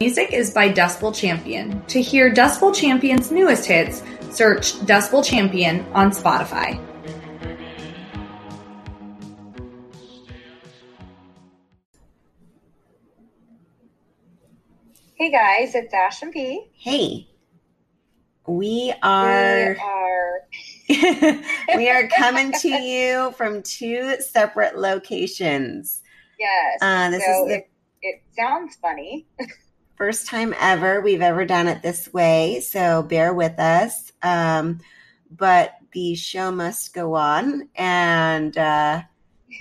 Music is by Dustbowl Champion. To hear Dustbowl Champion's newest hits, search Dustbowl Champion on Spotify. Hey guys, it's Ash and P. Hey, we are We are we are coming to you from two separate locations. yes. Uh, this so is the it, it sounds funny. first time ever we've ever done it this way, so bear with us. Um, but the show must go on, and uh,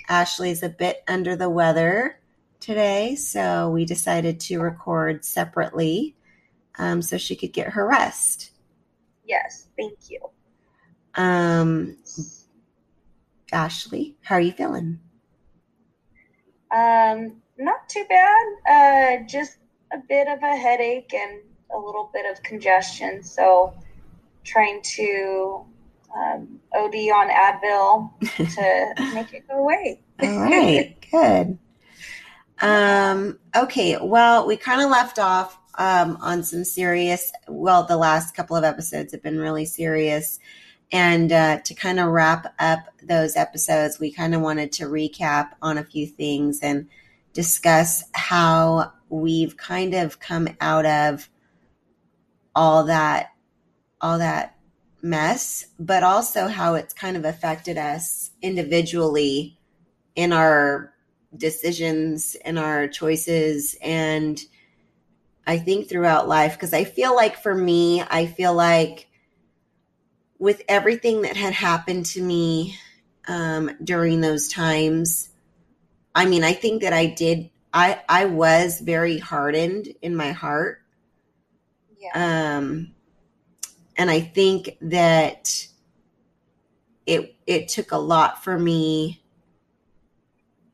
Ashley's a bit under the weather today, so we decided to record separately um, so she could get her rest. Yes, thank you. Um, Ashley, how are you feeling? Um, not too bad. Uh, just a bit of a headache and a little bit of congestion. So, trying to um, OD on Advil to make it go away. All right, good. Um, okay, well, we kind of left off um, on some serious. Well, the last couple of episodes have been really serious, and uh, to kind of wrap up those episodes, we kind of wanted to recap on a few things and discuss how we've kind of come out of all that, all that mess, but also how it's kind of affected us individually in our decisions and our choices and I think throughout life because I feel like for me I feel like with everything that had happened to me um, during those times I mean I think that I did I I was very hardened in my heart Yeah. um, and I think that it it took a lot for me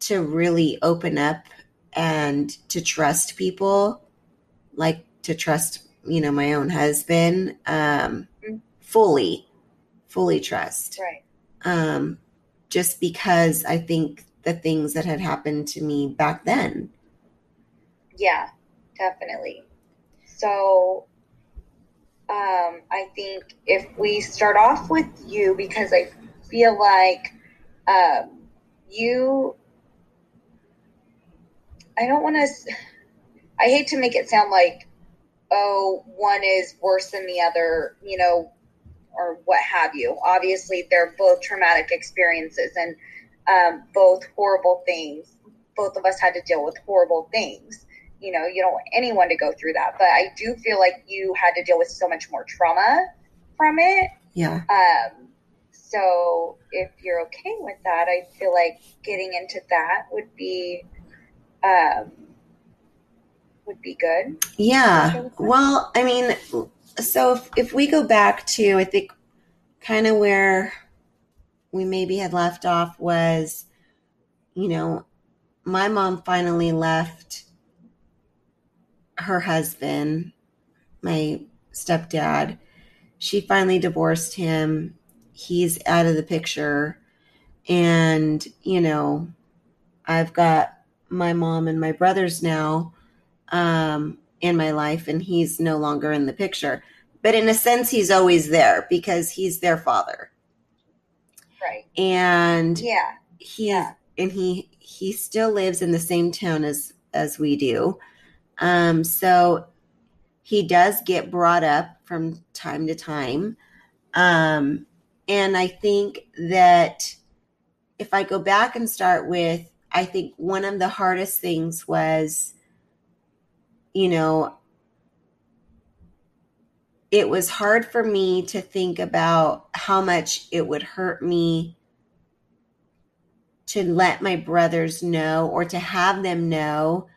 to really open up and to trust people, like to trust you know my own husband um, Mhm. fully, fully trust. right. Um, just because I think the things that had happened to me back then. Yeah, definitely. So, um, I think if we start off with you, because I feel like um, you, I don't want to, I hate to make it sound like, oh, one is worse than the other, you know, or what have you. Obviously, they're both traumatic experiences and um, both horrible things. Both of us had to deal with horrible things you know, you don't want anyone to go through that. But I do feel like you had to deal with so much more trauma from it. Yeah. Um, so if you're okay with that, I feel like getting into that would be um, would be good. Yeah. Well, I mean, so if, if we go back to, I think, kind of where we maybe had left off was, you know, my mom finally left her husband, my stepdad. She finally divorced him. He's out of the picture. And, you know, I've got my mom and my brothers now um, in my life, and he's no longer in the picture. But in a sense, he's always there because he's their father, Right. and Yeah. he Yeah. and he he still lives in the same town as as we do. Um, so he does get brought up from time to time, um, and I think that if I go back and start with, I think one of the hardest things was you know, it was hard for me to think about how much it would hurt me to let my brothers know or to have them know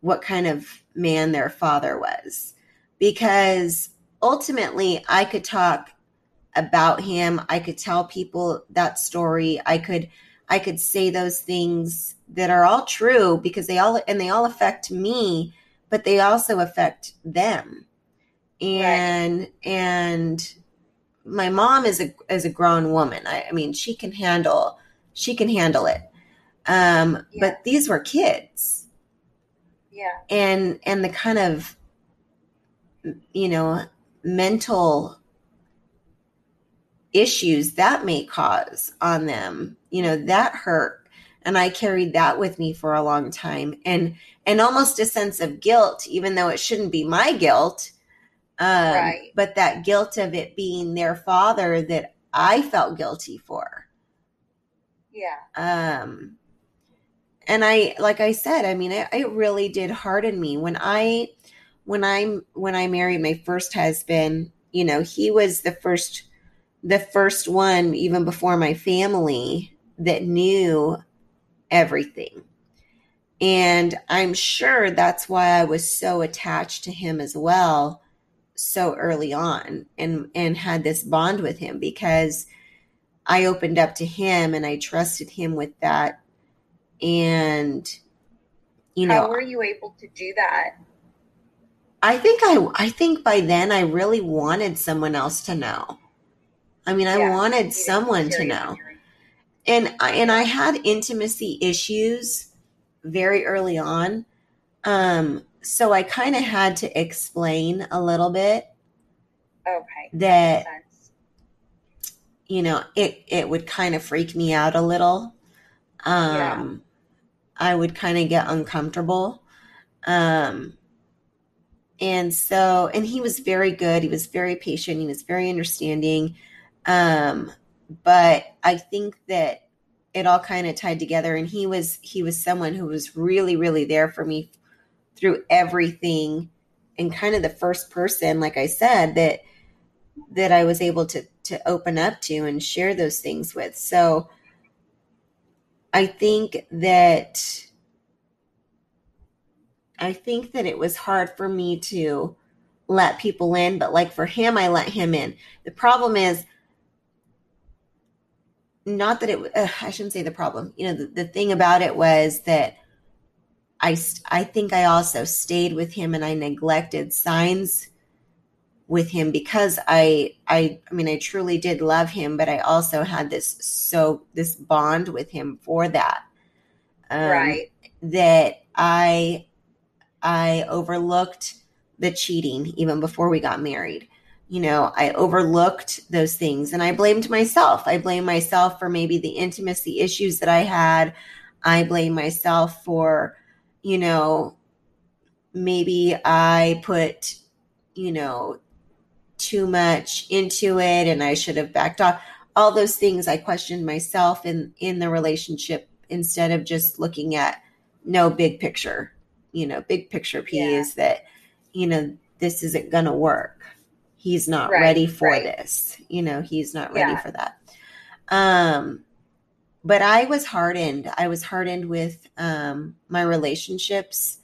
what kind of man their father was. Because ultimately I could talk about him. I could tell people that story. I could I could say those things that are all true because they all and they all affect me, but they also affect them. And right. and my mom is a is a grown woman. I, I mean, she can handle she can handle it. Um, yeah. but these were kids. Yeah. And and the kind of you know mental issues that may cause on them you know that hurt and i carried that with me for a long time and and almost a sense of guilt even though it shouldn't be my guilt um, right. but that guilt of it being their father that i felt guilty for yeah um and i like i said i mean it, it really did harden me when i when i when i married my first husband you know he was the first the first one, even before my family, that knew everything. And I'm sure that's why I was so attached to him as well so early on and and had this bond with him because I opened up to him and I trusted him with that and you know How were you able to do that? I think I I think by then I really wanted someone else to know. I mean, I yeah, wanted someone to know. And I, and I had intimacy issues very early on. Um, so I kind of had to explain a little bit. Okay. That, you know, it, it would kind of freak me out a little. Um, yeah. I would kind of get uncomfortable. Um, and so, and he was very good. He was very patient. He was very understanding. Um, but I think that it all kind of tied together and he was he was someone who was really really there for me through everything and kind of the first person like I said that that I was able to to open up to and share those things with. So I think that I think that it was hard for me to let people in, but like for him, I let him in. The problem is not that it uh, i shouldn't say the problem you know the, the thing about it was that i i think i also stayed with him and i neglected signs with him because i i i mean i truly did love him but i also had this so this bond with him for that um, right that i i overlooked the cheating even before we got married you know, I overlooked those things and I blamed myself. I blame myself for maybe the intimacy issues that I had. I blame myself for, you know, maybe I put, you know, too much into it and I should have backed off. All those things I questioned myself in in the relationship instead of just looking at no big picture. You know, big picture P yeah. is that, you know, this isn't gonna work he's not right, ready for right. this you know he's not ready yeah. for that um but i was hardened. I was hardened with um my relationships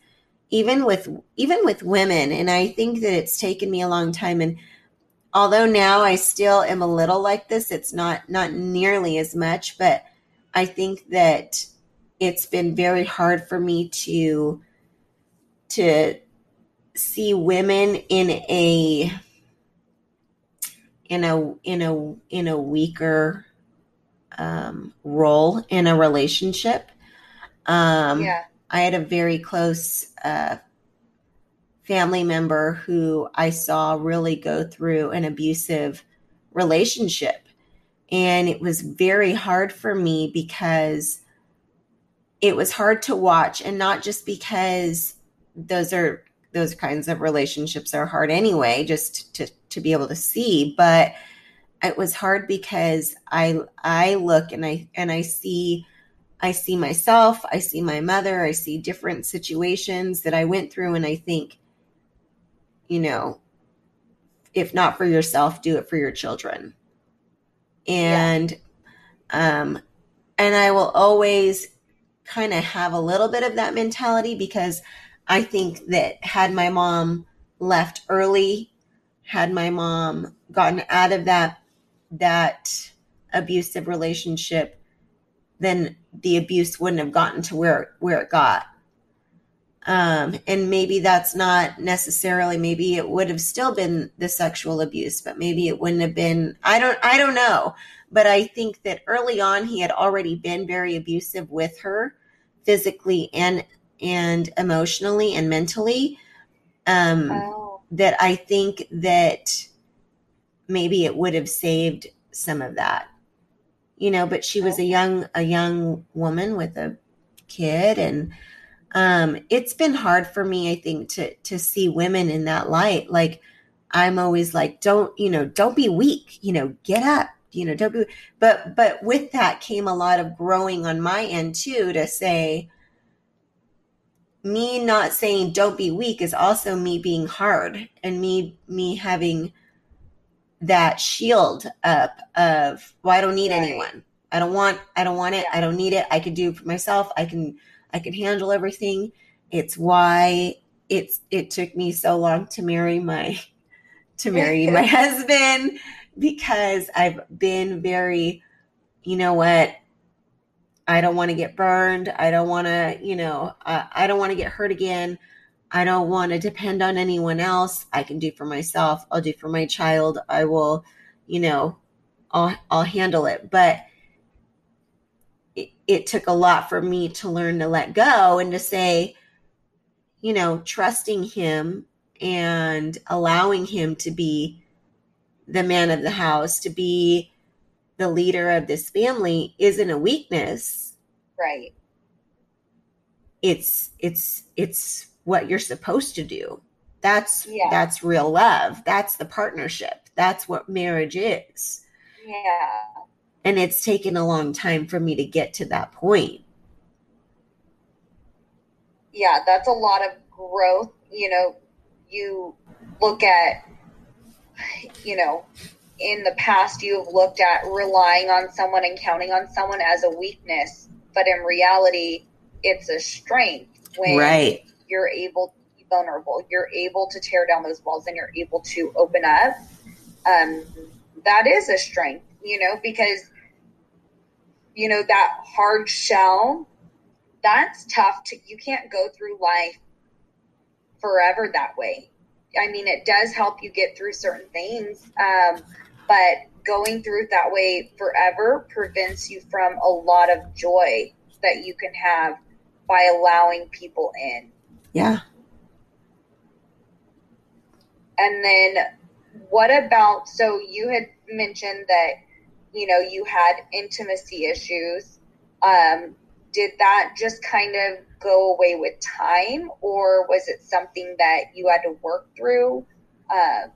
even with even with women. And i think that it's taken me a long time. And although now i still am a little like this it's not not nearly as much but i think that it's been very hard for me to to see women in a in a in a in a weaker um, role in a relationship. Um, yeah. I had a very close uh, family member who I saw really go through an abusive relationship. And it was very hard for me because it was hard to watch, and not just because those are those kinds of relationships are hard anyway, just to to be able to see, but it was hard because I I look and I and I see I see myself, I see my mother, I see different situations that I went through and I think you know, if not for yourself, do it for your children. And yeah. um and I will always kind of have a little bit of that mentality because I think that had my mom left early, had my mom gotten out of that that abusive relationship, then the abuse wouldn't have gotten to where where it got. Um, and maybe that's not necessarily maybe it would have still been the sexual abuse but maybe it wouldn't have been i don't i don't know. But i think that early on he had already been very abusive with her physically and and emotionally and mentally. Um Oh, that i think that maybe it would have saved some of that. You know but she was a young a young woman with a kid and um it's been hard for me i think to to see women in that light. Like i'm always like don't you know don't be weak you know get up you know don't be but but with that came a lot of growing on my end too to say me not saying don't be weak is also me being hard and me me having that shield up of well i don't need Right. anyone. I don't want i don't want it. I don't need it. I can do it for myself. I can i can handle everything. It's why it's it took me so long to marry my to marry my husband because i've been very you know what? I don't want to get burned. I don't want to you know I, I don't want to get hurt again I don't want to depend on anyone else. I can do for myself. I'll do for my child. I will, you know, I'll I'll handle it. But it, it took a lot for me to learn to let go and to say, you know, trusting him and allowing him to be the man of the house, to be the leader of this family isn't a weakness right. it's it's it's what you're supposed to do. That's Yeah. that's real love. That's the partnership. That's what marriage is. Yeah. and it's taken a long time for me to get to that point. Yeah, that's a lot of growth. You know, you look at, you know, in the past, you have looked at relying on someone and counting on someone as a weakness, but in reality, it's a strength when right you're able to be vulnerable. You're able to tear down those walls and you're able to open up. Um, that is a strength, you know, because, you know, that hard shell, that's tough to, you can't go through life forever that way. I mean, it does help you get through certain things, um, but going through it that way forever prevents you from a lot of joy that you can have by allowing people in. Yeah And then what about so you had mentioned that you know you had intimacy issues. Um, did that just kind of go away with time or was it something that you had to work through? Uh,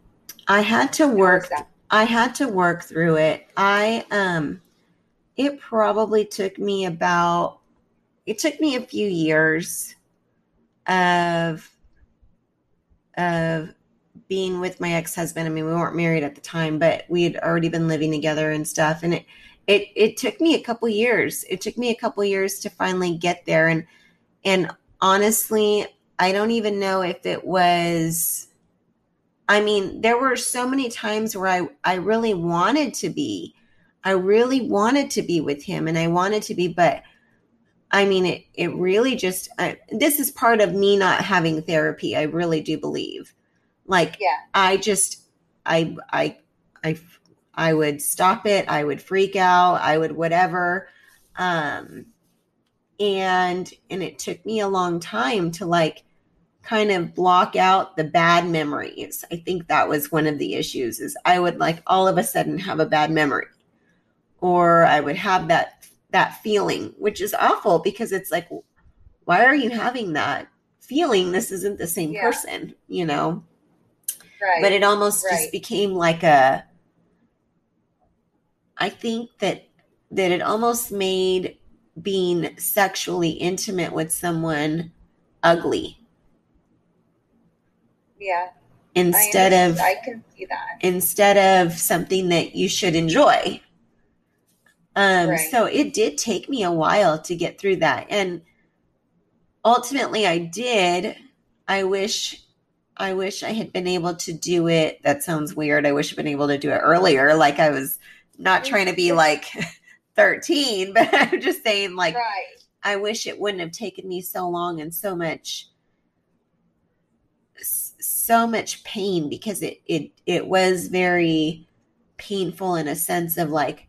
i had to work i had to work through it i um it probably took me about it took me a few years of of being with my ex-husband. I mean we weren't married at the time but we had already been living together and stuff. And it it it took me a couple years. It took me a couple years to finally get there. And and honestly i don't even know if it was i mean there were so many times where i i really wanted to be. I really wanted to be with him and i wanted to be but I mean, it, it really just, I, this is part of me not having therapy. I really do believe. Like, Yeah. I just, I, I, I, I would stop it. I would freak out. I would whatever. Um, and, and it took me a long time to like kind of block out the bad memories. I think that was one of the issues is I would like all of a sudden have a bad memory or I would have that that feeling, which is awful because it's like, why are you having that feeling? This isn't the same Yeah. person, you know? Right. But it almost Right. just became like a, I think that, that it almost made being sexually intimate with someone ugly yeah. Instead understand. of, I can see that. instead of something that you should enjoy. Um, Right. so it did take me a while to get through that. And ultimately I did. I wish I wish I had been able to do it. That sounds weird. I wish I'd been able to do it earlier. Like I was not trying to be like 13, but I'm just saying, like, right. I wish it wouldn't have taken me so long and so much so much pain because it it it was very painful in a sense of like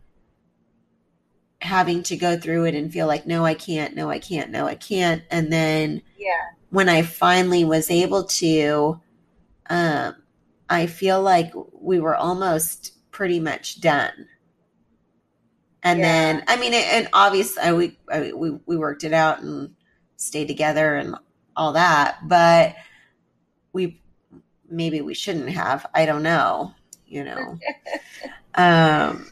having to go through it and feel like no I can't no I can't no I can't and then Yeah. when I finally was able to um I feel like we were almost pretty much done and Yeah. then I mean and obviously I, we I, we we worked it out and stayed together and all that but we maybe we shouldn't have I don't know you know um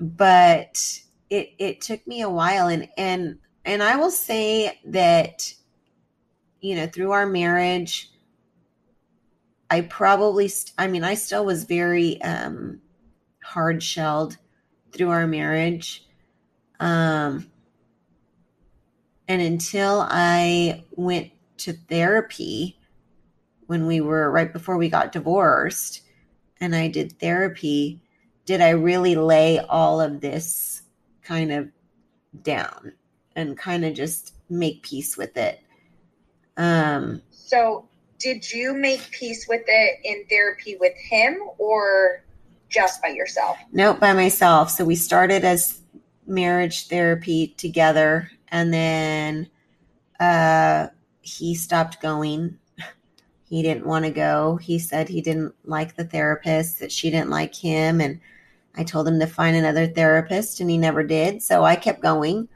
but it it took me a while. And and and I will say that you know through our marriage I probably st- I mean I still was very um hard shelled through our marriage. Um and until I went to therapy when we were right before we got divorced and I did therapy did I really lay all of this kind of down and kind of just make peace with it. Um, So, did you make peace with it in therapy with him or just by yourself? nope, by myself. So we started as marriage therapy together, and then uh, he stopped going. He didn't want to go. He said he didn't like the therapist, that she didn't like him, and I told him to find another therapist, and he never did. So I kept going,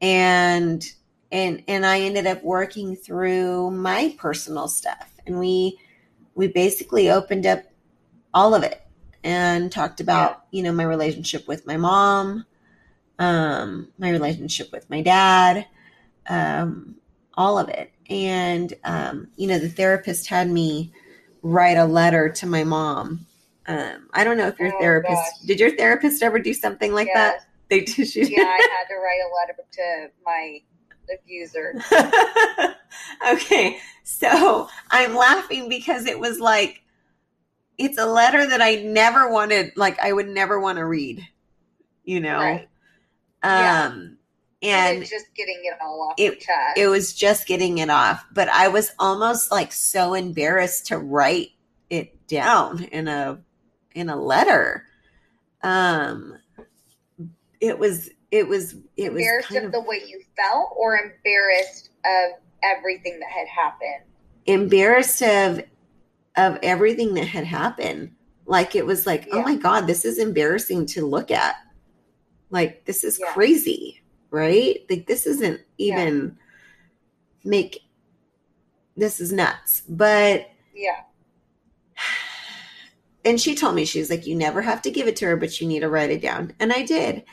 and and and I ended up working through my personal stuff, and we we basically opened up all of it and talked about you know my relationship with my mom, um, my relationship with my dad, um, all of it, and um, you know the therapist had me write a letter to my mom. Um, I don't know if your Oh, therapist gosh. did your therapist ever do something like Yes. that? They did. She Yeah, I had to write a letter to my abuser. okay, so I'm laughing because it was like it's a letter that I never wanted, like I would never want to read, you know. Right. Yeah. Um, and just getting it all off it- it was just getting it off, but I was almost like so embarrassed to write it down in a in a letter. Um, it was it was it was embarrassed kind of of the way you felt or embarrassed of everything that had happened. embarrassed of of everything that had happened like it was like oh my god this is embarrassing to look at like this is Yeah. crazy right like this isn't Yeah. even make this is nuts but Yeah. And she told me she was like you never have to give it to her but you need to write it down. And i did.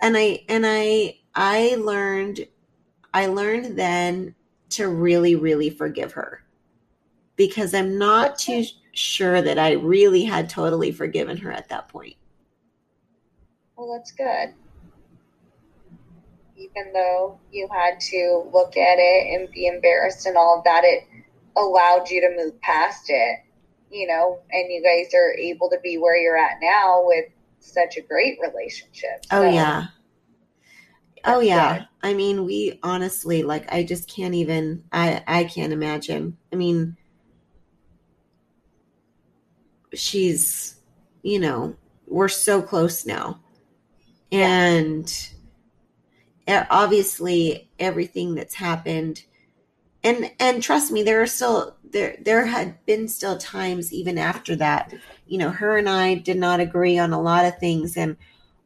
And i and i i learned i learned then to really really forgive her because i'm not too sure that i really had totally forgiven her at that point. Well, that's good. Even though you had to look at it and be embarrassed and all of that, it allowed you to move past it, you know, and you guys are able to be where you're at now with such a great relationship. oh So, yeah. Oh yeah. good. i mean we honestly like i just can't even i i can't imagine. I mean she's you know we're so close now. And e- obviously everything that's happened and and trust me there are still there there had been still times even after that you know her and i did not agree on a lot of things. And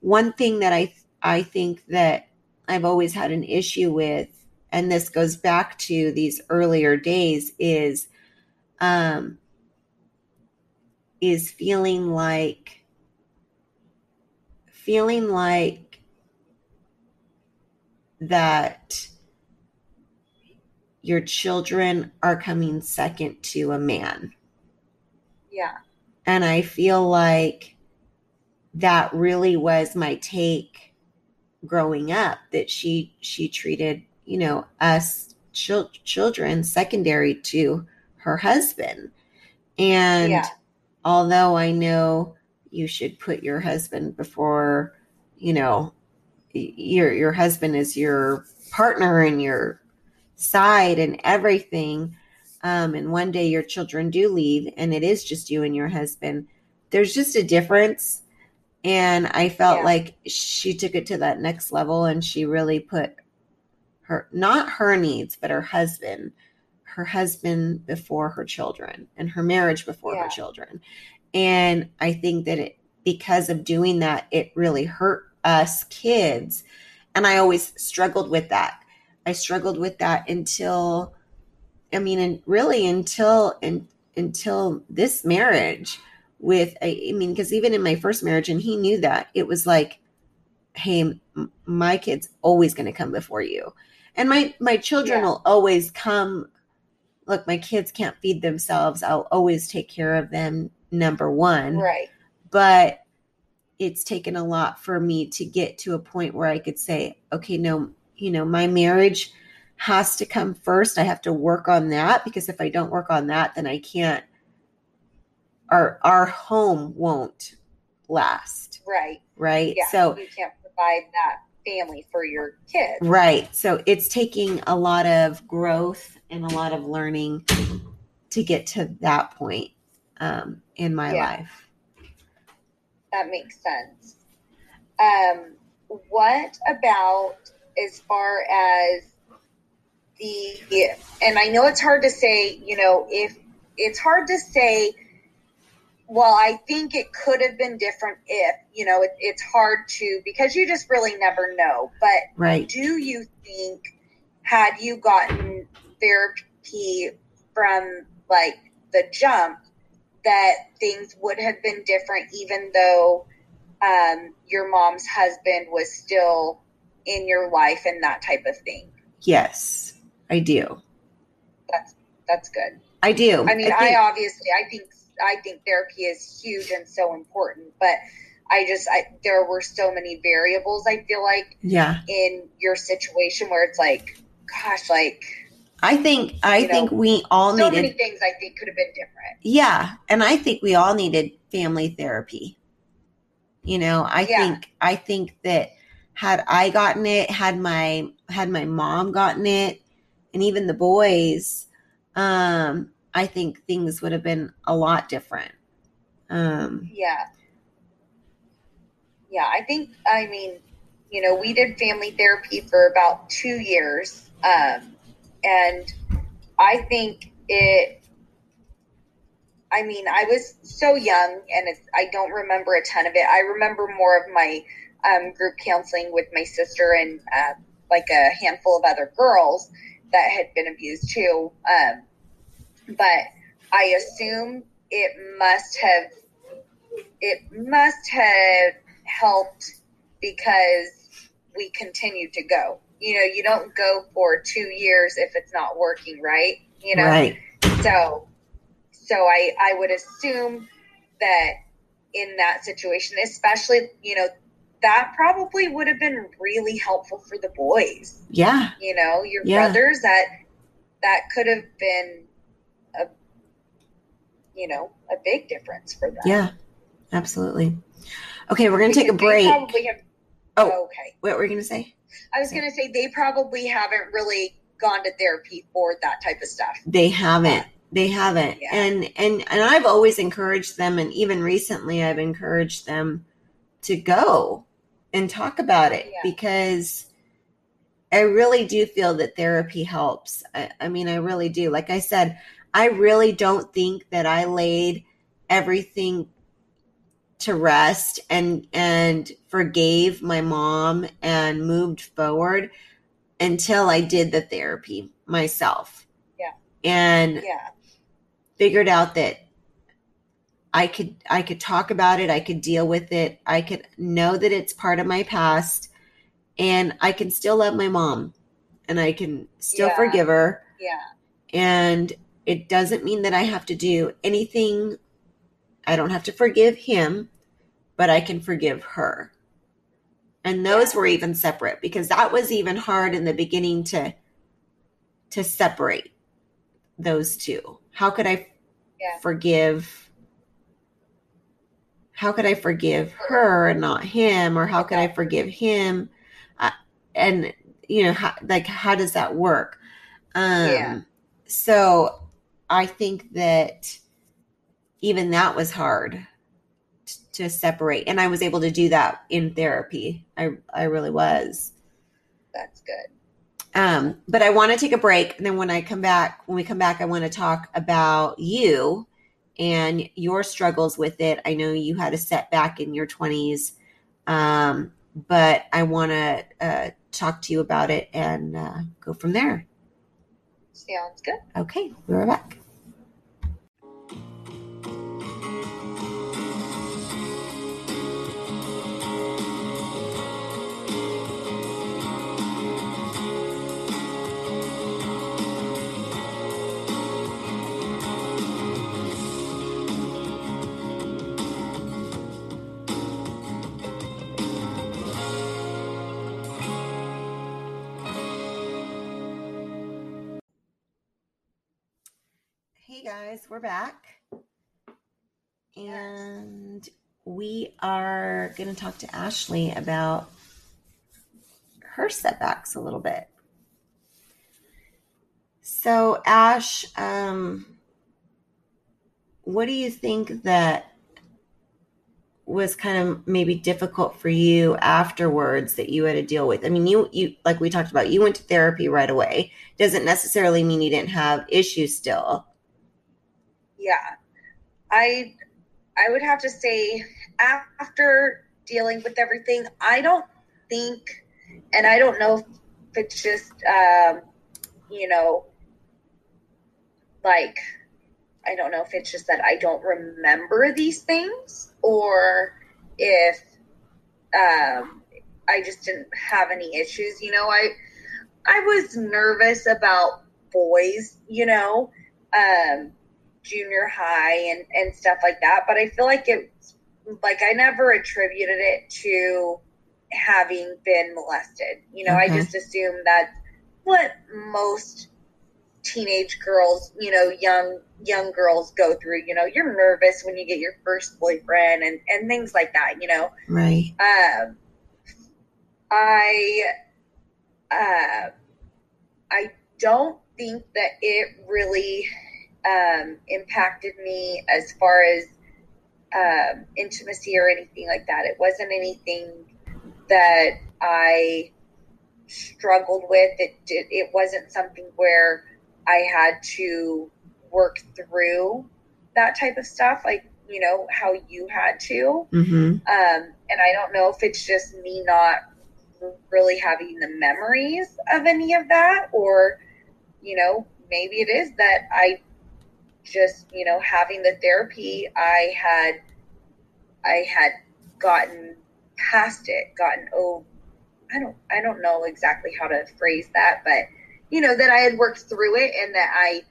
one thing that i i think that i've always had an issue with and this goes back to these earlier days is um is feeling like feeling like that your children are coming second to a man Yeah. and i feel like that really was my take growing up that she she treated you know us chil- children secondary to her husband. And Yeah. although I know you should put your husband before, you know, your your husband is your partner and your side and everything. Um, and one day your children do leave and it is just you and your husband. There's just a difference. And I felt Yeah. like she took it to that next level and she really put her not her needs, but her husband, her husband before her children and her marriage before her children. And I think that it because of doing that, it really hurt us kids. And I always struggled with that. I struggled with that until I mean, and really until and until this marriage with I I mean, because even in my first marriage, and he knew that it was like, hey, m- my kid's always going to come before you, and my my children Yeah. will always come. Look, my kids can't feed themselves. I'll always take care of them. Number one, Right. but it's taken a lot for me to get to a point where I could say, okay, no, you know, my marriage has to come first. I have to work on that because if I don't work on that, then I can't our our home won't last, Right. right? Yeah. So you can't provide that family for your kids. Right. So it's taking a lot of growth and a lot of learning to get to that point um, in my Yeah. life. That makes sense. Um, what about as far as the, and I know it's hard to say, you know, if it's hard to say, well, I think it could have been different if, you know, it, it's hard to, because you just really never know. But Right. do you think, had you gotten therapy from like the jump, that things would have been different, even though um, your mom's husband was still in your life and that type of thing? Yes, I do. That's that's good. I do. I mean, I, think- obviously, I think I think therapy is huge and so important, but I just I there were so many variables. I feel like yeah. in your situation where it's like, gosh, like I think I You know, think we all so needed many things I think could have been different. Yeah, and I think we all needed family therapy. You know, I Yeah. think I think that had I gotten it, had my had my mom gotten it, and even the boys, um, I think things would have been a lot different. Um, Yeah. Yeah, I think, I mean, you know, we did family therapy for about two years. Um, and I think it, I mean, I was so young and I don't remember a ton of it. I remember more of my um, group counseling with my sister and uh, like a handful of other girls that had been abused too. Um, but I assume it must have it must have helped because we continued to go. You know, you don't go for two years if it's not working, right? You know, right. so so I I would assume that in that situation, especially you know, that probably would have been really helpful for the boys. Yeah. You know, your Yeah. brothers that that could have been a you know a big difference for them. Yeah. Absolutely. Okay, we're gonna take a break. Have, Oh. okay. What were you gonna say? I was going to say they probably haven't really gone to therapy for that type of stuff. They haven't. They haven't. Yeah. And and and I've always encouraged them and even recently I've encouraged them to go and talk about it Yeah. because I really do feel that therapy helps. I, I mean, I really do. Like I said, I really don't think that I laid everything to rest and and forgave my mom and moved forward until I did the therapy myself. Yeah. And Yeah. figured out that I could I could talk about it, I could deal with it, I could know that it's part of my past and I can still love my mom and I can still Yeah. forgive her Yeah. and it doesn't mean that I have to do anything I don't have to forgive him, but I can forgive her. And those Yeah. were even separate because that was even hard in the beginning to to separate those two. how could I Yeah. forgive how could I forgive her and not him? Or how could I forgive him? Uh, and you know how, like how does that work? Um Yeah. so I think that even that was hard t- to separate. And I was able to do that in therapy. I I really was. That's good. um, but I want to take a break. And then when I come back, when we come back, I want to talk about you and your struggles with it. I know you had a setback in your 20s, um, but I want to uh, talk to you about it and uh, go from there. Sounds good. Okay, we're back. Guys, we're back. And we are going to talk to Ashley about her setbacks a little bit. So, Ash, um, what do you think that was kind of maybe difficult for you afterwards that you had to deal with? I mean, you you like we talked about, you went to therapy right away. Doesn't necessarily mean you didn't have issues still. Yeah. I I would have to say after dealing with everything, I don't think and I don't know if it's just um you know like I don't know if it's just that I don't remember these things or if um I just didn't have any issues. You know, I I was nervous about boys, you know, um junior high and and stuff like that, but I feel like it's like I never attributed it to having been molested. You know, Okay. I just assumed that what most teenage girls, you know, young young girls go through. You know, you're nervous when you get your first boyfriend and and things like that. You know, Right. um, I uh, I don't think that it really um, impacted me as far as um, intimacy or anything like that. It wasn't anything that I struggled with. It did. It wasn't something where I had to work through that type of stuff, like you know how you had to. Mm-hmm. Um, and I don't know if it's just me not really having the memories of any of that, or, you know, maybe it is that I just, you know, having the therapy, I had, I had gotten past it, gotten, oh, I don't, I don't know exactly how to phrase that, but, you know, that I had worked through it and that I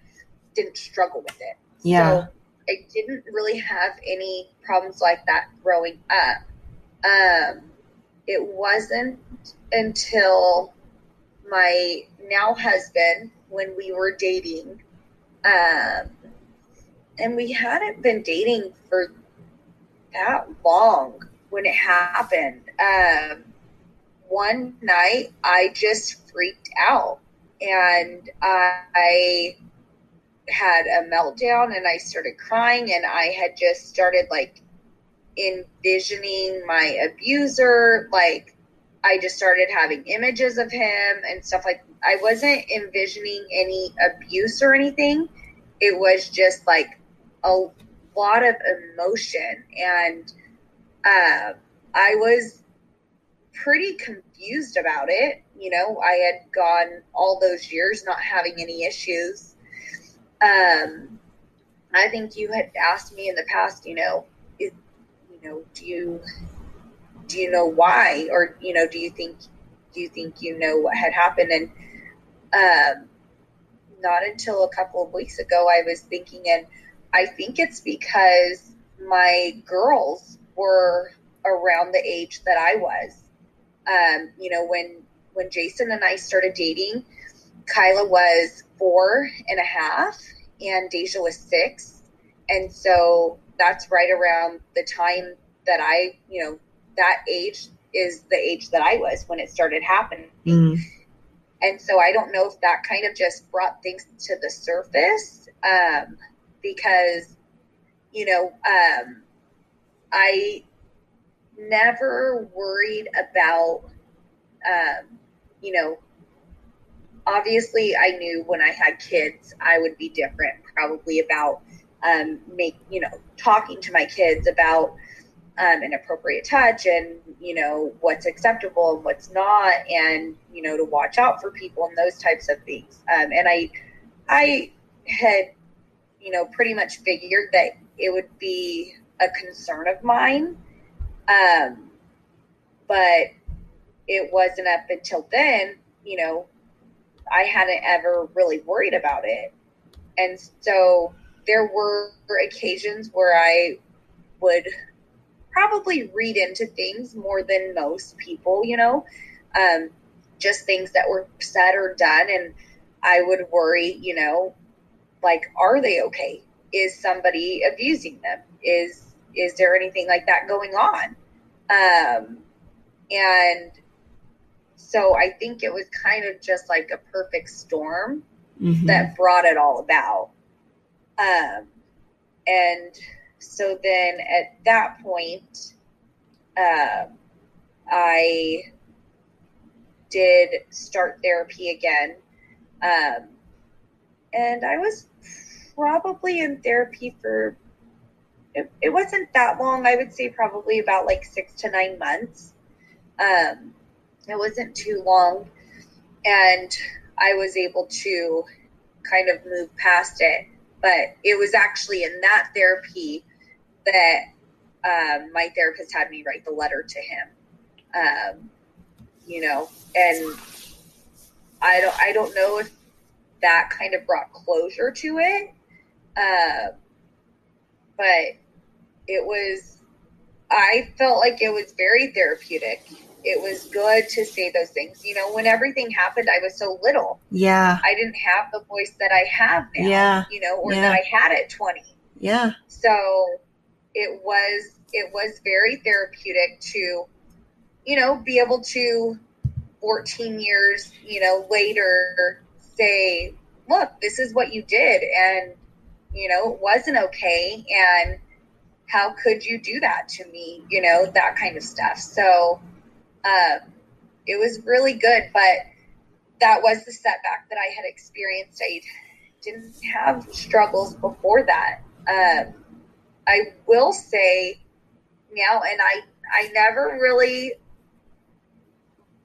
didn't struggle with it. Yeah. So I didn't really have any problems like that growing up. Um, it wasn't until my now husband, when we were dating, um, and we hadn't been dating for that long when it happened. Um, one night, I just freaked out and I had a meltdown and I started crying and I had just started like envisioning my abuser like I just started having images of him and stuff like I wasn't envisioning any abuse or anything it was just like a lot of emotion. And uh, I was pretty confused about it. You know I had gone all those years not having any issues. Um, I think you had asked me in the past, you know, is, you know, do you do you know why, or you know, do you think do you think you know what had happened? And um, not until a couple of weeks ago, I was thinking, and I think it's because my girls were around the age that I was. Um, you know, when when Jason and I started dating, Kyla was four and a half, and Deja was six. And so that's right around the time that I, you know, that age is the age that I was when it started happening. Mm. And so I don't know if that kind of just brought things to the surface um, because, you know, um, I never worried about, um, you know, obviously I knew when I had kids, I would be different probably about um, make, you know, talking to my kids about um, an appropriate touch and you know what's acceptable and what's not and you know to watch out for people and those types of things. Um, and i i had you know pretty much figured that it would be a concern of mine um, but it wasn't up until then you know i hadn't ever really worried about it and so there were occasions where i would probably read into things more than most people, you know, um, just things that were said or done. And I would worry, you know, like, are they okay? Is somebody abusing them? Is is there anything like that going on? Um, and so I think it was kind of just like a perfect storm mm-hmm. that brought it all about. Um, and so then at that point, uh, I did start therapy again. Um, and I was probably in therapy for, it, it, wasn't that long. I would say probably about like six to nine months. Um, it wasn't too long. And I was able to kind of move past it. But it was actually in that therapy that um, my therapist had me write the letter to him. Um, you know, and I don't I don't know if that kind of brought closure to it, uh, but it was. I felt like it was very therapeutic. It was good to say those things. You know, when everything happened, I was so little. Yeah. I didn't have the voice that I have now. Yeah. You know, or yeah. that I had at 20. Yeah. So it was it was very therapeutic to you know be able to 14 years you know later say look this is what you did and you know it wasn't okay and how could you do that to me you know that kind of stuff. So um, it was really good but that was the setback that i had experienced. I didn't have struggles before that. Um, I will say now, and I I never really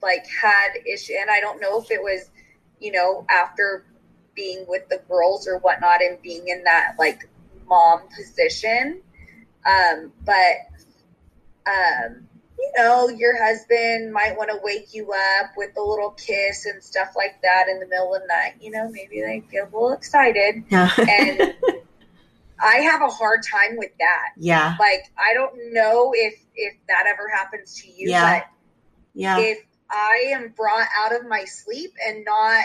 like had issue, and I don't know if it was, you know, after being with the girls or whatnot, and being in that like mom position. Um, but um, you know, your husband might want to wake you up with a little kiss and stuff like that in the middle of the night. You know, maybe they get a little excited. and I have a hard time with that. Yeah. Like I don't know if if that ever happens to you, yeah. but yeah. if I am brought out of my sleep and not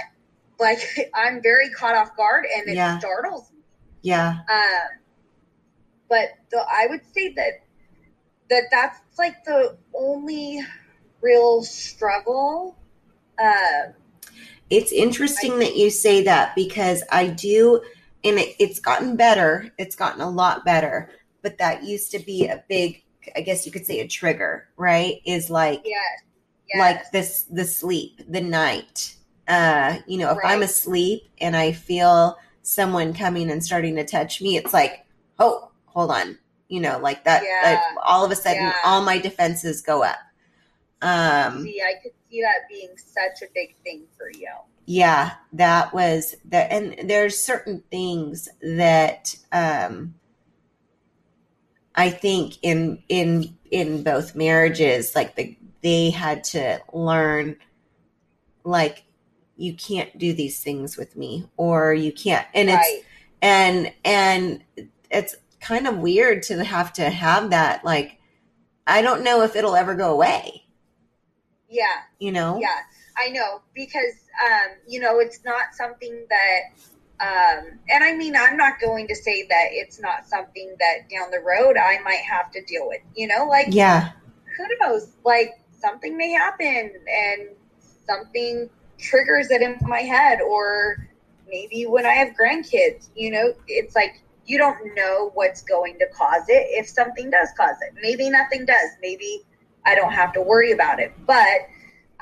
like I'm very caught off guard and it yeah. startles me. Yeah. Um but the I would say that that that's like the only real struggle. Um it's interesting I, that you say that because I do and it, it's gotten better. It's gotten a lot better, but that used to be a big, I guess you could say, a trigger, right? Is like, yes, yes. like this, the sleep, the night. Uh, you know, if right. I'm asleep and I feel someone coming and starting to touch me, it's like, oh, hold on, you know, like that. Yeah. Like all of a sudden, yeah. all my defenses go up. Um, see, I could see that being such a big thing for you yeah that was that and there's certain things that um i think in in in both marriages like the they had to learn like you can't do these things with me or you can't and right. it's and and it's kind of weird to have to have that like i don't know if it'll ever go away yeah you know yeah i know because um, you know, it's not something that Um, and I mean, I'm not going to say that it's not something that down the road I might have to deal with, you know, like, yeah, who knows? Like, something may happen and something triggers it in my head, or maybe when I have grandkids, you know, it's like you don't know what's going to cause it if something does cause it. Maybe nothing does. Maybe I don't have to worry about it. But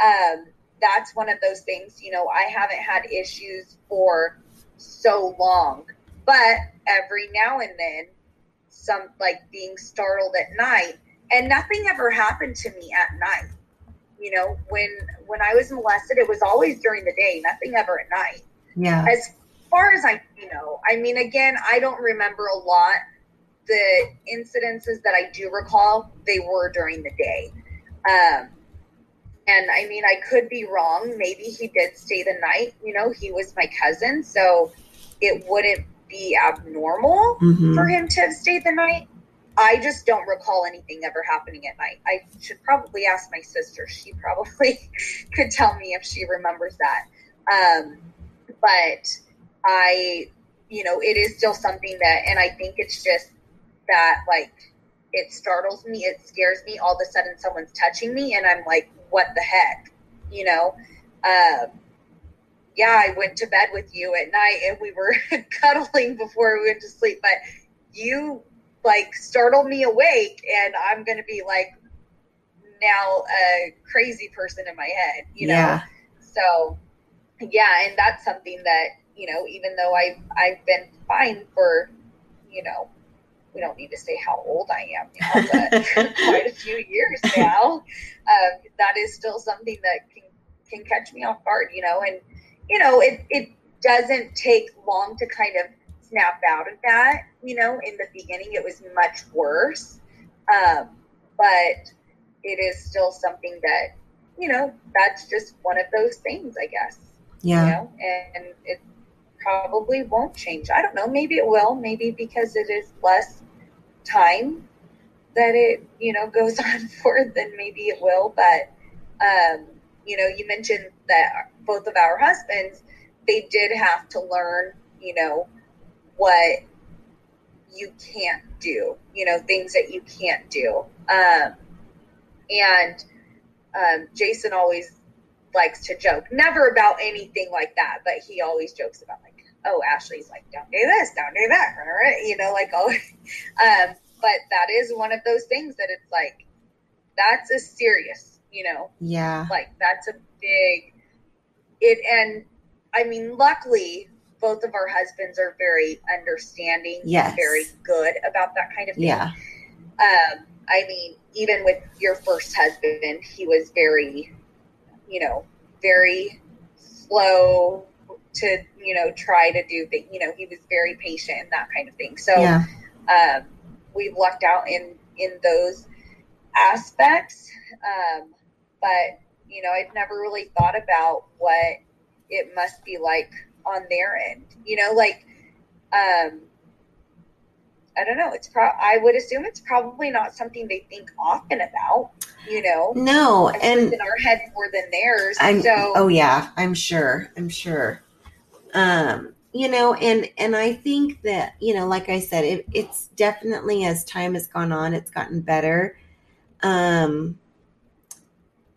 um, that's one of those things, you know, I haven't had issues for so long. But every now and then, some like being startled at night, and nothing ever happened to me at night. You know, when when I was molested, it was always during the day, nothing ever at night. Yeah. As far as I you know, I mean, again, I don't remember a lot. The incidences that I do recall, they were during the day. Um, and I mean, I could be wrong. Maybe he did stay the night. You know, he was my cousin, so it wouldn't be abnormal Mhm. for him to have stayed the night. I just don't recall anything ever happening at night. I should probably ask my sister. She probably could tell me if she remembers that. Um, but I, you know, it is still something that, and I think it's just that, like, it startles me, it scares me. All of a sudden, someone's touching me, and I'm like, what the heck, you know? Um, yeah, I went to bed with you at night, and we were cuddling before we went to sleep, but you like startled me awake, and I'm gonna be like now a crazy person in my head, you know? yeah. So, yeah, and that's something that you know, even though I've I've been fine for, you know, we don't need to say how old I am now, but quite a few years now, um, that is still something that can can catch me off guard, you know, and you know, it it doesn't take long to kind of snap out of that, you know. In the beginning, it was much worse, um, but it is still something that you know that's just one of those things, I guess Yeah. you know, and it probably won't change. I don't know. Maybe it will. Maybe because it is less time that it, you know, goes on for, then maybe it will. But, um, you know, you mentioned that both of our husbands, they did have to learn, you know, what you can't do, you know, things that you can't do. Um, and um, Jason always likes to joke, never about anything like that, but he always jokes about like, oh, Ashley's like, don't do this, don't do that, right? You know, like oh, um, but that is one of those things that it's like, that's a serious, you know, Yeah. like that's a big it, and I mean, luckily. Both of our husbands are very understanding, Yes. very good about that kind of thing. Yeah. Um, I mean, even with your first husband, he was very, you know, very slow to, you know, try to do things. You know, he was very patient and that kind of thing. So Yeah. um, we've lucked out in in those aspects. Um, but you know, I've never really thought about what it must be like on their end. You know, like um, I don't know. It's pro. I would assume it's probably not something they think often about. You know, No, It's and in our head more than theirs. I'm so oh yeah, I'm sure. I'm sure. Um, you know, and and I think that, you know, like I said, it, it's definitely as time has gone on, it's gotten better. Um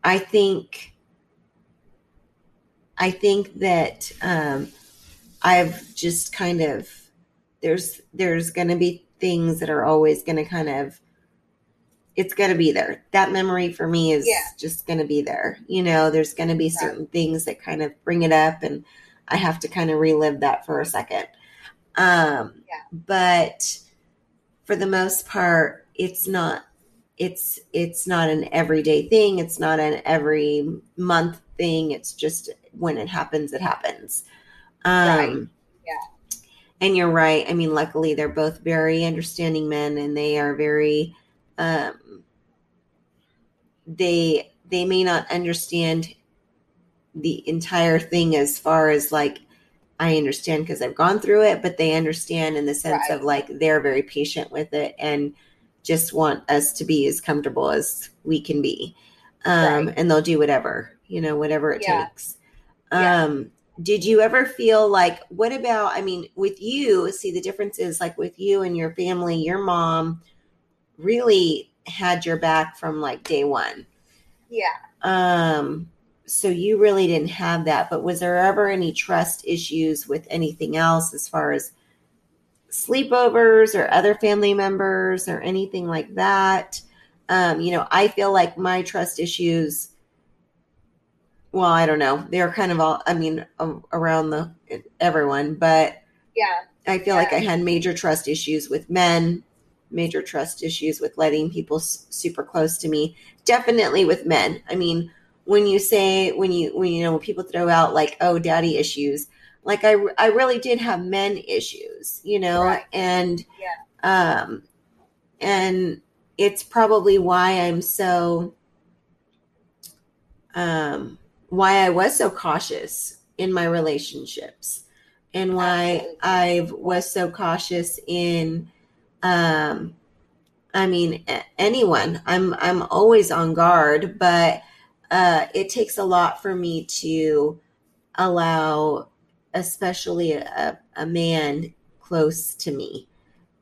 I think I think that um I've just kind of there's there's going to be things that are always going to kind of it's going to be there. That memory for me is Yeah. just going to be there. You know, there's going to be certain things that kind of bring it up and I have to kind of relive that for a second. Um Yeah. but for the most part it's not it's it's not an everyday thing. It's not an every month thing. It's just when it happens it happens. Um Right. Yeah. and you're right. I mean, luckily they're both very understanding men and they are very um they they may not understand the entire thing as far as like I understand because I've gone through it, but they understand in the sense Right. of like they're very patient with it and just want us to be as comfortable as we can be. Um Right. and they'll do whatever, you know, whatever it Yeah. takes. Yeah. Um did you ever feel like what about i mean with you see the difference is like with you and your family your mom really had your back from like day one. Yeah. Um so you really didn't have that but was there ever any trust issues with anything else as far as sleepovers or other family members or anything like that? Um you know i feel like my trust issues well, I don't know. They're kind of all, I mean, around the everyone, but yeah, I feel yeah. like I had major trust issues with men, major trust issues with letting people s- super close to me. Definitely with men. I mean, when you say when you when you know when people throw out like oh daddy issues, like I I really did have men issues, you know, Right. and Yeah. um and it's probably why I'm so um why I was so cautious in my relationships and why I was so cautious in um I mean anyone. I'm I'm always on guard but uh it takes a lot for me to allow especially a, a man close to me.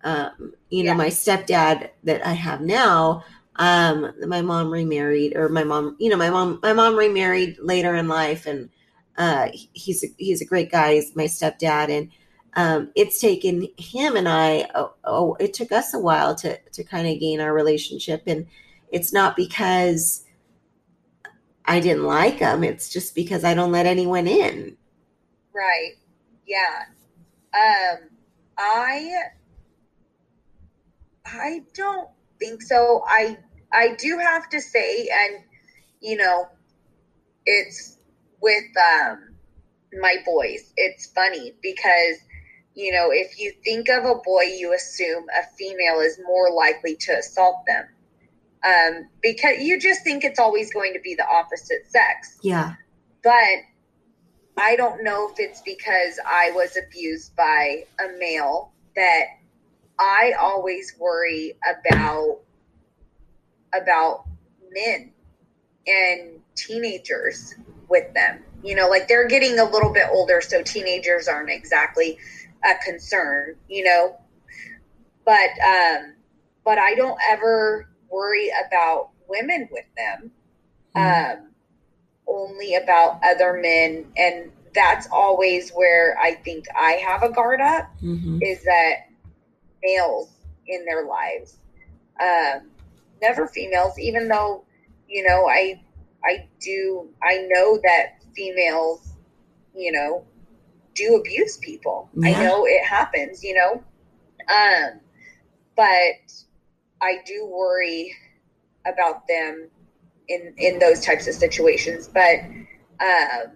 Um you know my stepdad that I have now um my mom remarried or my mom you know my mom my mom remarried later in life and uh he's a, he's a great guy he's my stepdad and um it's taken him and I oh, oh it took us a while to to kind of gain our relationship and it's not because I didn't like him it's just because I don't let anyone in Right. Yeah. Um I I don't think so. I I do have to say and you know it's with um my boys. It's funny because you know, if you think of a boy, you assume a female is more likely to assault them. Um, because you just think it's always going to be the opposite sex. yeah but I don't know if it's because I was abused by a male that I always worry about about men and teenagers with them. You know, like they're getting a little bit older, so teenagers aren't exactly a concern, you know. But um but I don't ever worry about women with them um, only about other men, and that's always where I think I have a guard up hmm is that males in their lives, um, never females. Even though you know, I I do I know that females, you know, do abuse people. I know it happens. You know, um, but I do worry about them in in those types of situations but um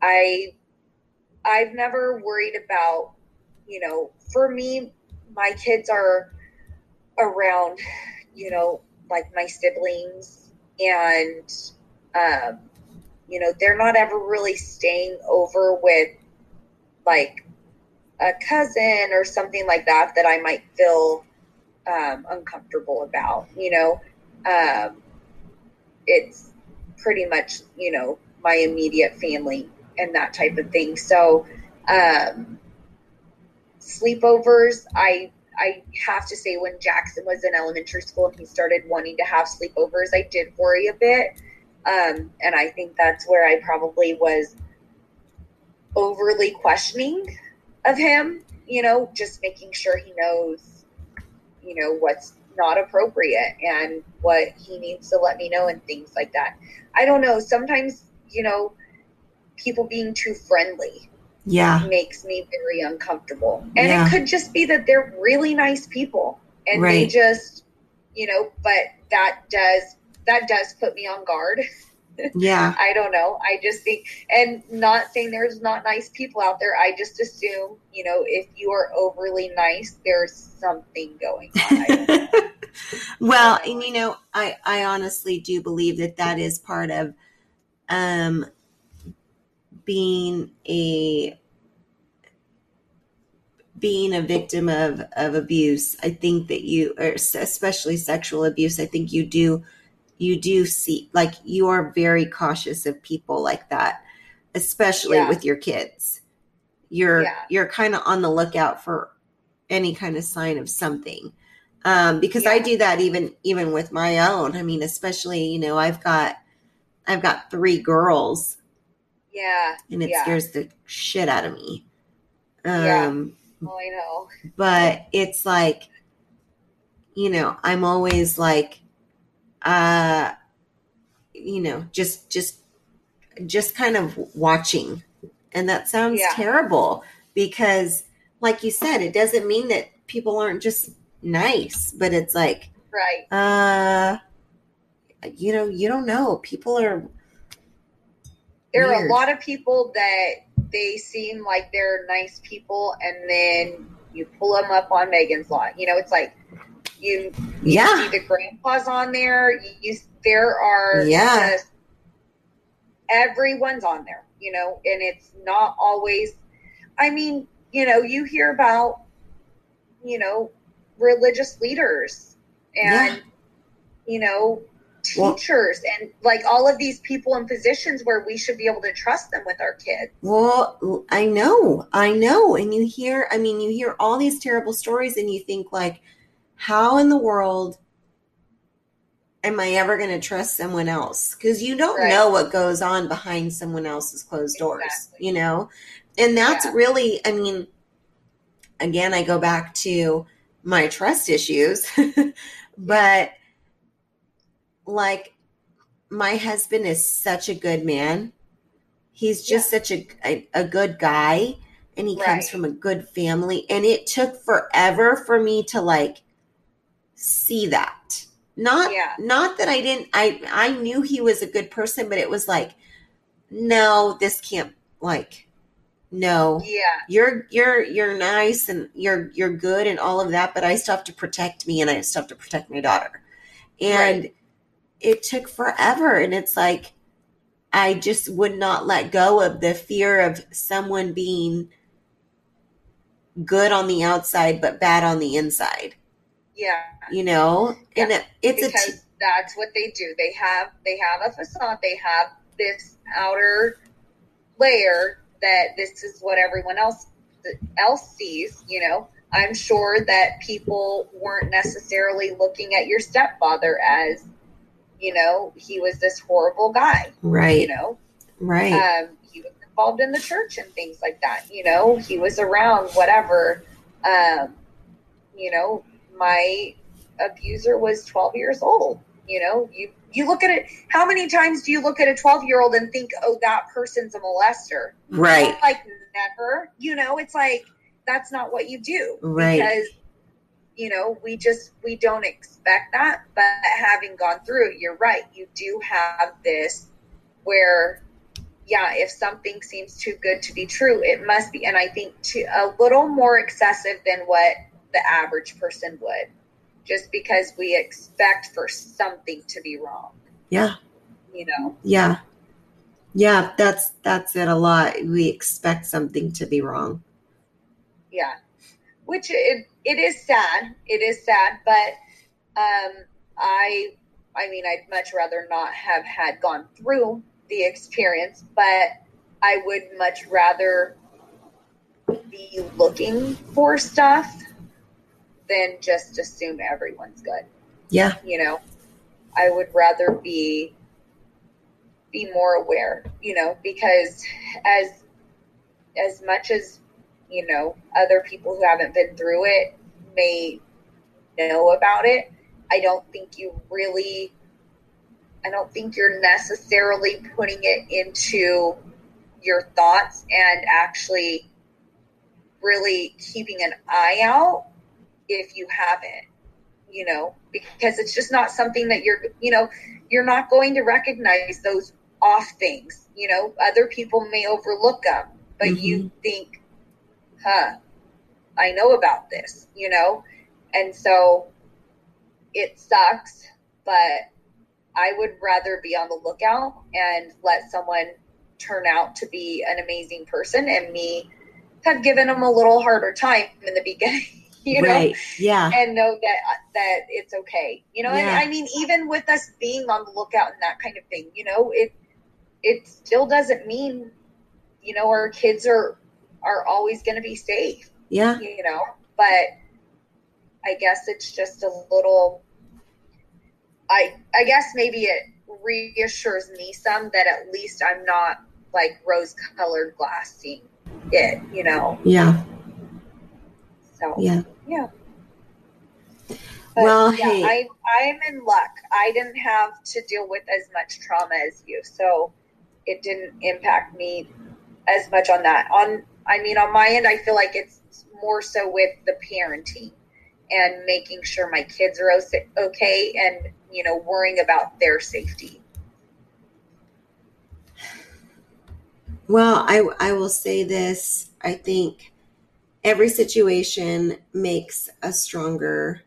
i i've never worried about you know for me my kids are around you know like my siblings and um you know they're not ever really staying over with like a cousin or something like that that i might feel um, uncomfortable about you know? Um, it's pretty much you know my immediate family and that type of thing. So um, sleepovers i i have to say when jackson was in elementary school and he started wanting to have sleepovers i did worry a bit um, and i think that's where i probably was overly questioning of him you know just making sure he knows you know what's not appropriate and what he needs to let me know and things like that. I don't know. Sometimes, you know, people being too friendly yeah makes me very uncomfortable. And Yeah. it could just be that they're really nice people and they just, you know, but that does that does put me on guard. yeah I don't know. I just think, and not saying there's not nice people out there. I just assume, you know, if you are overly nice, there's something going on. I don't know. well and you know i i honestly do believe that that is part of um being a being a victim of of abuse i think that you or especially sexual abuse i think you do you do see like you are very cautious of people like that especially Yeah. with your kids. You're Yeah. you're kind of on the lookout for any kind of sign of something. Um, because I do that even even with my own. I mean, especially, you know, I've got I've got three girls Yeah. and it Yeah. scares the shit out of me. Yeah. Um, Oh, I know. but it's like you know i'm always like uh you know just just just kind of watching and that sounds Yeah. terrible because like you said it doesn't mean that people aren't just nice but it's like Right. uh you know you don't know people are There are a lot of people that they seem like they're nice people, and then you pull them up on Megan's Law. You know, it's like you yeah see the grandpas on there. You, you there are Yeah. just- everyone's on there. You know, and it's not always. I mean, you know, you hear about you know religious leaders and Yeah. you know Well- teachers and like all of these people in positions where we should be able to trust them with our kids. Well, I know, I know. And you hear, I mean, you hear all these terrible stories and you think, like, how in the world am I ever going to trust someone else? Because you don't Right. know what goes on behind someone else's closed doors, Exactly. you know? And that's Yeah. really, I mean, again, I go back to my trust issues, but like, my husband is such a good man. He's just such a, a a good guy and he comes from a good family and it took forever for me to like see that. Not Yeah. not that I didn't I I knew he was a good person but it was like no, this can't like no. Yeah, You're you're you're nice and you're you're good and all of that but I still have to protect me and I still have to protect my daughter. And it took forever and it's like I just would not let go of the fear of someone being good on the outside but bad on the inside. yeah. You know, and it, it's a because t- that's what they do. They have they have a facade. They have this outer layer that this is what everyone else else sees. You know, I'm sure that people weren't necessarily looking at your stepfather as, you know, he was this horrible guy. right, You know, right, um, he was involved in the church and things like that. You know, he was around whatever. Um, you know, my abuser was 12 years old. You know, you you look at it. How many times do you look at a 12 year old and think, oh, that person's a molester? right, Like never. You know, it's like that's not what you do. Right. Because you know, we just we don't expect that. But having gone through it, you're right. You do have this where yeah, if something seems too good to be true, it must be. And I think to a little more excessive than what the average person would, just because we expect for something to be wrong. yeah, You know, yeah, yeah. That's that's it. A lot. We expect something to be wrong. yeah. Which it it is sad. It is sad, but um, I I mean, I'd much rather not have had gone through the experience, but I would much rather be looking for stuff than just assume everyone's good. Yeah, You know, I would rather be be more aware. You know, because as as much as you know other people who haven't been through it may know about it, I don't think you really. I don't think you're necessarily putting it into your thoughts and actually really keeping an eye out if you haven't you know because it's just not something that you're you know you're not going to recognize those off things you know other people may overlook them but you mm-hmm. think huh i know about this you know? And so it sucks but i would rather be on the lookout and let someone turn out to be an amazing person and me have given them a little harder time in the beginning you know? Right. Yeah, and know that that it's okay you know? And i mean even with us being on the lookout and that kind of thing you know? It it still doesn't mean you know, our kids are are always going to be safe. Yeah. You know, but I guess it's just a little I I guess maybe it reassures me some that at least I'm not like rose colored glassing it, you know. Yeah. So Yeah. yeah. But, Well, yeah, hey. I I'm in luck. I didn't have to deal with as much trauma as you, so it didn't impact me as much on that. On I mean, on my end, I feel like it's more so with the parenting and making sure my kids are okay, and you know, worrying about their safety. Well, I I will say this. I think every situation makes us stronger.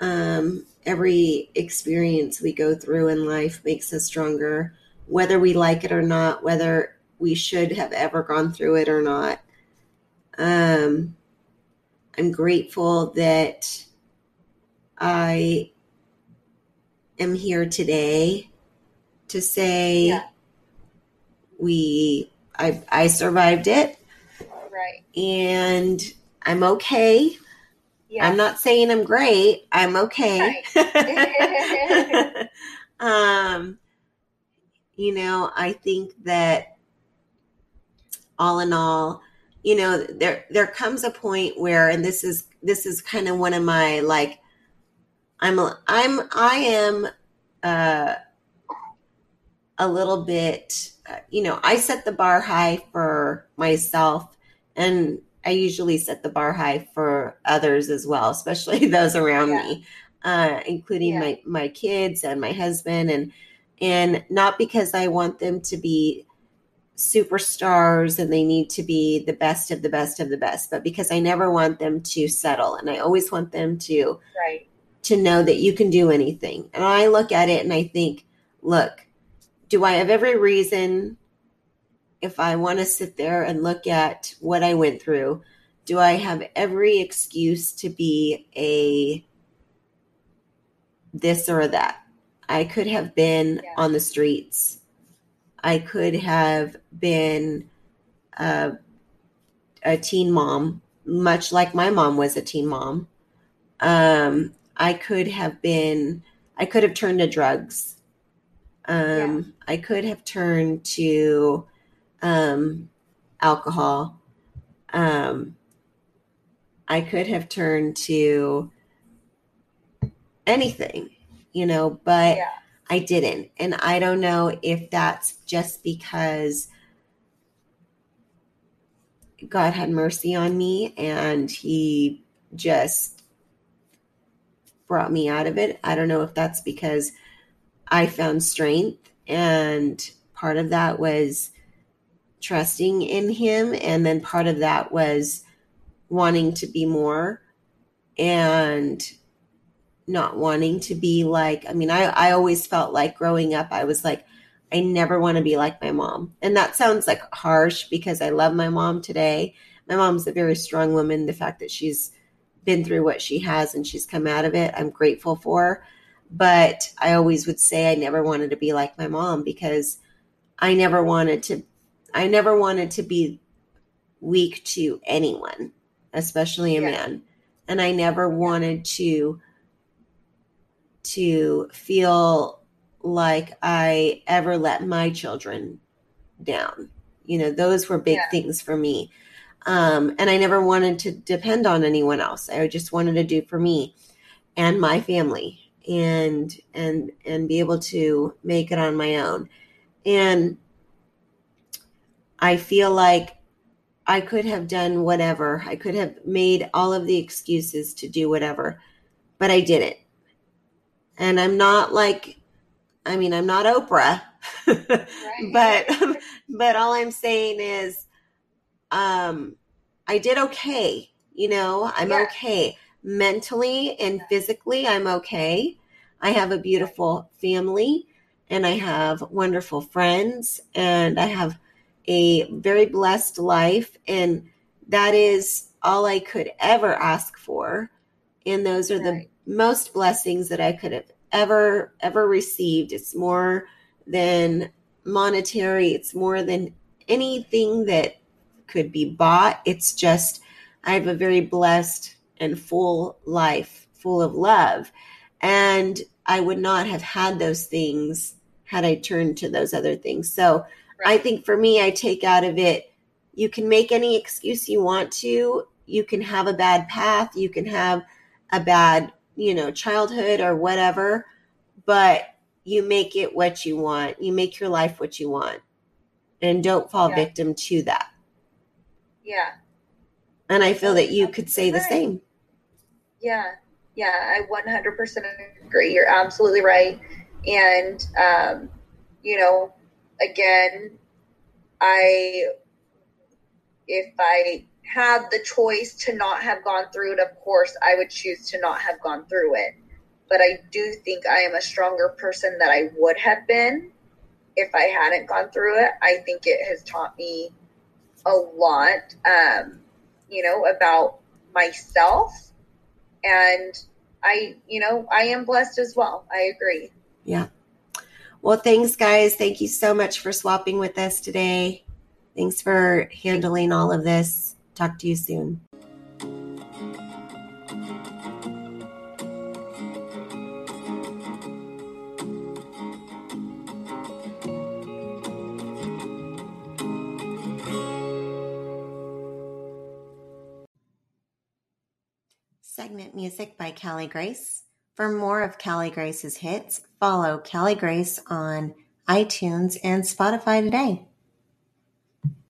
Um, every experience we go through in life makes us stronger, whether we like it or not, whether we should have ever gone through it or not. Um, I'm grateful that I am here today to say Yeah. we I I survived it Right. and I'm okay. Yeah. I'm not saying I'm great. I'm okay. um you know, I think that all in all, you know, there there comes a point where and this is this is kind of one of my like I'm a, I'm I am uh a little bit uh, you know, I set the bar high for myself and I usually set the bar high for others as well, especially those around Yeah. me, uh, including Yeah. my my kids and my husband, and and not because I want them to be superstars and they need to be the best of the best of the best, but because I never want them to settle, and I always want them to right. to know that you can do anything. And I look at it and I think, look, do I have every reason if I want to sit there and look at what I went through, do I have every excuse to be a this or that? I could have been Yeah. on the streets. I could have been a, a teen mom, much like my mom was a teen mom. Um, I could have been, I could have turned to drugs. Um, I could have turned to um, alcohol. Um, I could have turned to anything, you know, but Yeah. I didn't. And I don't know if that's just because God had mercy on me and he just brought me out of it. I don't know if that's because I found strength and part of that was trusting in him and then part of that was wanting to be more and not wanting to be like i mean i i always felt like growing up i was like i never want to be like my mom. And that sounds like harsh because i love my mom today. My mom's a very strong woman. The fact that she's been through what she has and she's come out of it i'm grateful for. But i always would say i never wanted to be like my mom because i never wanted to i never wanted to be weak to anyone especially a Yeah. man. And i never wanted to to feel like I ever let my children down. You know, those were big Yeah. things for me. Um, and I never wanted to depend on anyone else. I just wanted to do for me and my family and and and be able to make it on my own. And I feel like I could have done whatever. I could have made all of the excuses to do whatever, but I didn't and I'm not like I mean I'm not Oprah. But but all I'm saying is um I did okay you know? I'm Yeah. okay. Mentally and physically I'm okay. I have a beautiful family and I have wonderful friends and I have a very blessed life and that is all I could ever ask for and those are the. Most blessings that I could have ever ever received. It's more than monetary. It's more than anything that could be bought. It's just I have a very blessed and full life, full of love. And I would not have had those things had I turned to those other things. So right. I think for me, I take out of it you can make any excuse you want to. You can have a bad path. You can have a bad, you know, childhood or whatever, but you make it what you want. You make your life what you want. And don't fall yeah. victim to that. Yeah. And I feel that you could say the same. Yeah. Yeah. I 100% agree. You're absolutely right. And, um, you know, again, I, if I had the choice to not have gone through it, of course, I would choose to not have gone through it. But I do think I am a stronger person that I would have been if I hadn't gone through it. I think it has taught me a lot, um, you know, about myself. And I, you know, I am blessed as well. I agree. Yeah. Well, thanks, guys. Thank you so much for swapping with us today. Thanks for handling all of this. Talk to you soon. Segment music by Callie Grace. For more of Callie Grace's hits, follow Callie Grace on iTunes and Spotify today.